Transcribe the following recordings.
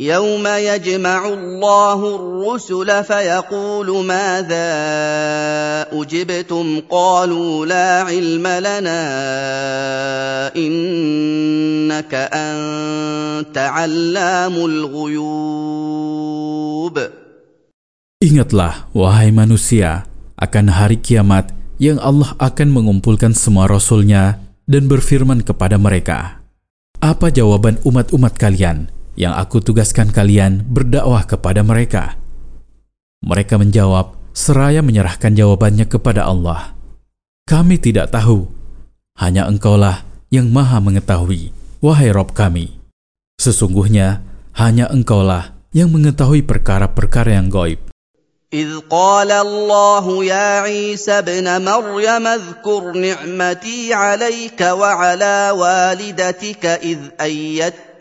يوم يجمع الله الرسل فيقول ماذا اجبتم قالوا لا علم لنا انك انت علام الغيوب Ingatlah, wahai manusia, akan hari kiamat yang Allah akan mengumpulkan semua rasulnya dan berfirman kepada mereka, Apa jawaban umat-umat kalian yang aku tugaskan kalian berdakwah kepada mereka? Mereka menjawab, seraya menyerahkan jawabannya kepada Allah. Kami tidak tahu, hanya engkaulah yang maha mengetahui, wahai Rob kami. Sesungguhnya, hanya engkaulah yang mengetahui perkara-perkara yang goib. إذ قال الله يا عيسى ابن مريم اذكر نعمتي عليك وعلى والدتك إذ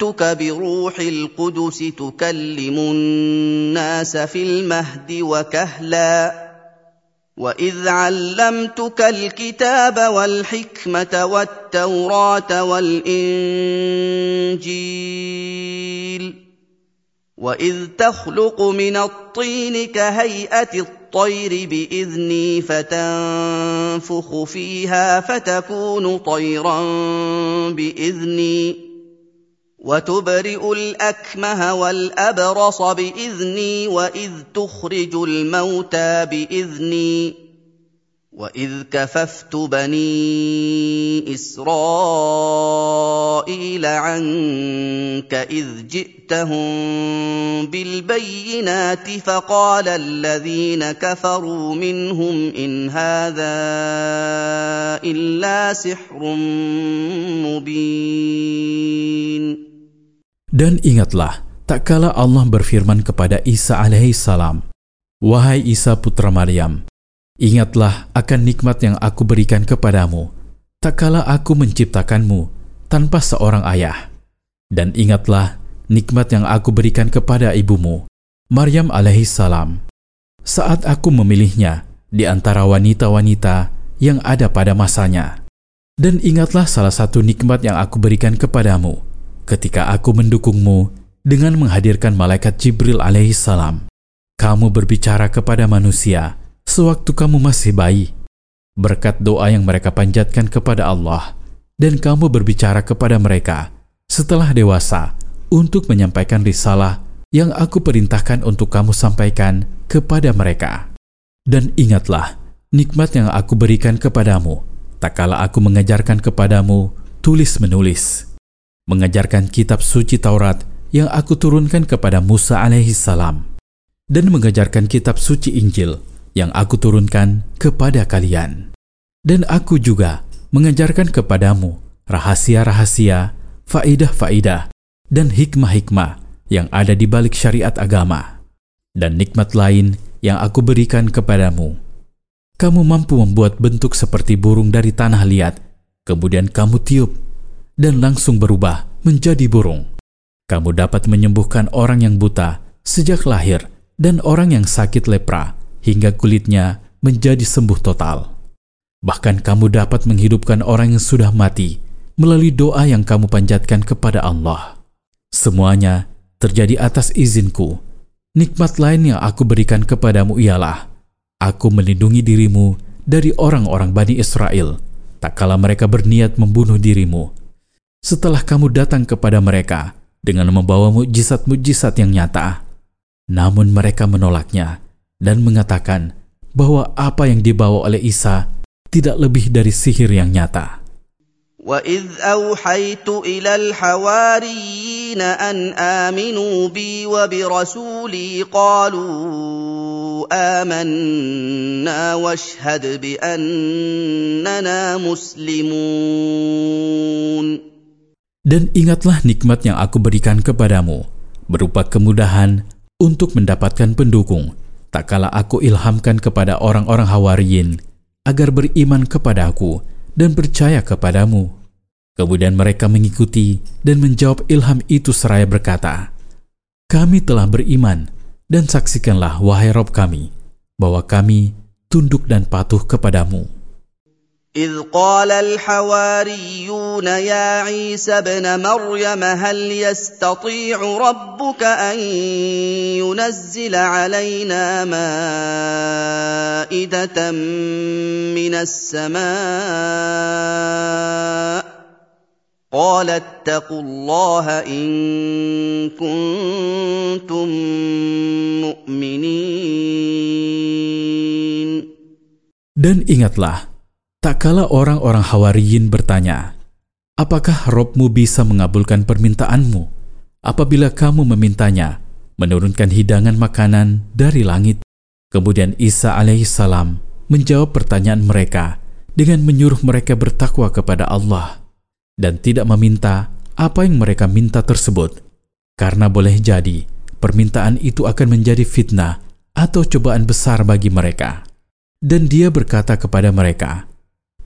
أيدتك بروح القدس تكلم الناس في المهد وكهلا وإذ علمتك الكتاب والحكمة والتوراة والإنجيل واذ تخلق من الطين كهيئه الطير باذني فتنفخ فيها فتكون طيرا باذني وتبرئ الأكمه والأبرص بإذني وإذ تخرج الموتى بإذني وإذ كففت بني إسرائيل عنك إذ جئتهم بالبينات فقال الذين كفروا منهم إن هذا إلا سحر مبين Dan ingatlah, tak kala Allah berfirman kepada Isa alaihi salam, Wahai Isa putra Maryam, ingatlah akan nikmat yang aku berikan kepadamu, tak kala aku menciptakanmu tanpa seorang ayah. Dan ingatlah nikmat yang aku berikan kepada ibumu, Maryam alaihi salam, saat aku memilihnya di antara wanita-wanita yang ada pada masanya. Dan ingatlah salah satu nikmat yang aku berikan kepadamu, ketika aku mendukungmu dengan menghadirkan malaikat Jibril alaihi salam. Kamu berbicara kepada manusia sewaktu kamu masih bayi. Berkat doa yang mereka panjatkan kepada Allah dan kamu berbicara kepada mereka setelah dewasa untuk menyampaikan risalah yang aku perintahkan untuk kamu sampaikan kepada mereka. Dan ingatlah nikmat yang aku berikan kepadamu, tak kala aku mengajarkan kepadamu tulis-menulis mengajarkan kitab suci Taurat yang aku turunkan kepada Musa alaihi salam dan mengajarkan kitab suci Injil yang aku turunkan kepada kalian. Dan aku juga mengajarkan kepadamu rahasia-rahasia, faidah-faidah, dan hikmah-hikmah yang ada di balik syariat agama. Dan nikmat lain yang aku berikan kepadamu. Kamu mampu membuat bentuk seperti burung dari tanah liat, kemudian kamu tiup dan langsung berubah menjadi burung. Kamu dapat menyembuhkan orang yang buta sejak lahir dan orang yang sakit lepra hingga kulitnya menjadi sembuh total. Bahkan kamu dapat menghidupkan orang yang sudah mati melalui doa yang kamu panjatkan kepada Allah. Semuanya terjadi atas izinku. Nikmat lain yang aku berikan kepadamu ialah aku melindungi dirimu dari orang-orang Bani Israel tak kala mereka berniat membunuh dirimu setelah kamu datang kepada mereka dengan membawa mujizat-mujizat yang nyata. Namun mereka menolaknya dan mengatakan bahwa apa yang dibawa oleh Isa tidak lebih dari sihir yang nyata. وَإِذْ أَوْحَيْتُ إِلَى الْحَوَارِيِّينَ أَنْ آمِنُوا بِي وَبِرَسُولِي قَالُوا آمَنَّا وَاشْهَدْ بِأَنَّنَا مُسْلِمُونَ dan ingatlah nikmat yang aku berikan kepadamu, berupa kemudahan untuk mendapatkan pendukung, tak kala aku ilhamkan kepada orang-orang Hawariyin agar beriman kepada aku dan percaya kepadamu. Kemudian mereka mengikuti dan menjawab ilham itu seraya berkata, Kami telah beriman dan saksikanlah wahai Rob kami, bahwa kami tunduk dan patuh kepadamu. إذ قال الحواريون يا عيسى ابن مريم هل يستطيع ربك أن ينزل علينا مائدة من السماء؟ قال اتقوا الله إن كنتم مؤمنين. Dan ingatlah, Tak kala orang-orang Hawariyin bertanya, Apakah Robmu bisa mengabulkan permintaanmu apabila kamu memintanya menurunkan hidangan makanan dari langit? Kemudian Isa alaihissalam menjawab pertanyaan mereka dengan menyuruh mereka bertakwa kepada Allah dan tidak meminta apa yang mereka minta tersebut, karena boleh jadi permintaan itu akan menjadi fitnah atau cobaan besar bagi mereka. Dan dia berkata kepada mereka,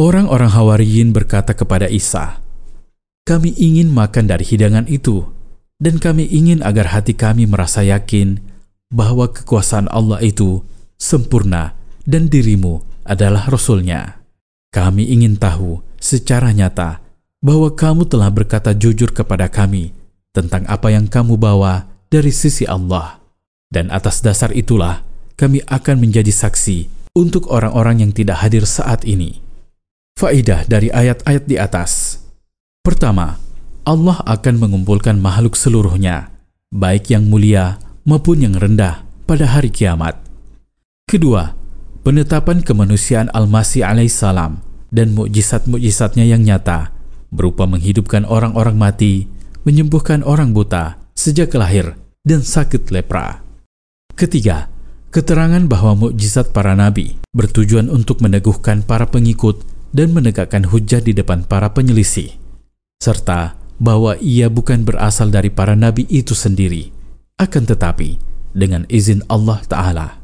Orang-orang Hawariyin berkata kepada Isa, "Kami ingin makan dari hidangan itu, dan kami ingin agar hati kami merasa yakin bahwa kekuasaan Allah itu sempurna dan dirimu adalah Rasul-Nya. Kami ingin tahu secara nyata bahwa kamu telah berkata jujur kepada kami tentang apa yang kamu bawa dari sisi Allah. Dan atas dasar itulah kami akan menjadi saksi untuk orang-orang yang tidak hadir saat ini." Faidah dari ayat-ayat di atas. Pertama, Allah akan mengumpulkan makhluk seluruhnya, baik yang mulia maupun yang rendah pada hari kiamat. Kedua, penetapan kemanusiaan Al-Masih alaihissalam dan mukjizat-mukjizatnya yang nyata berupa menghidupkan orang-orang mati, menyembuhkan orang buta sejak lahir dan sakit lepra. Ketiga, keterangan bahwa mukjizat para nabi bertujuan untuk meneguhkan para pengikut dan menegakkan hujah di depan para penyelisih, serta bahwa ia bukan berasal dari para nabi itu sendiri, akan tetapi dengan izin Allah Ta'ala.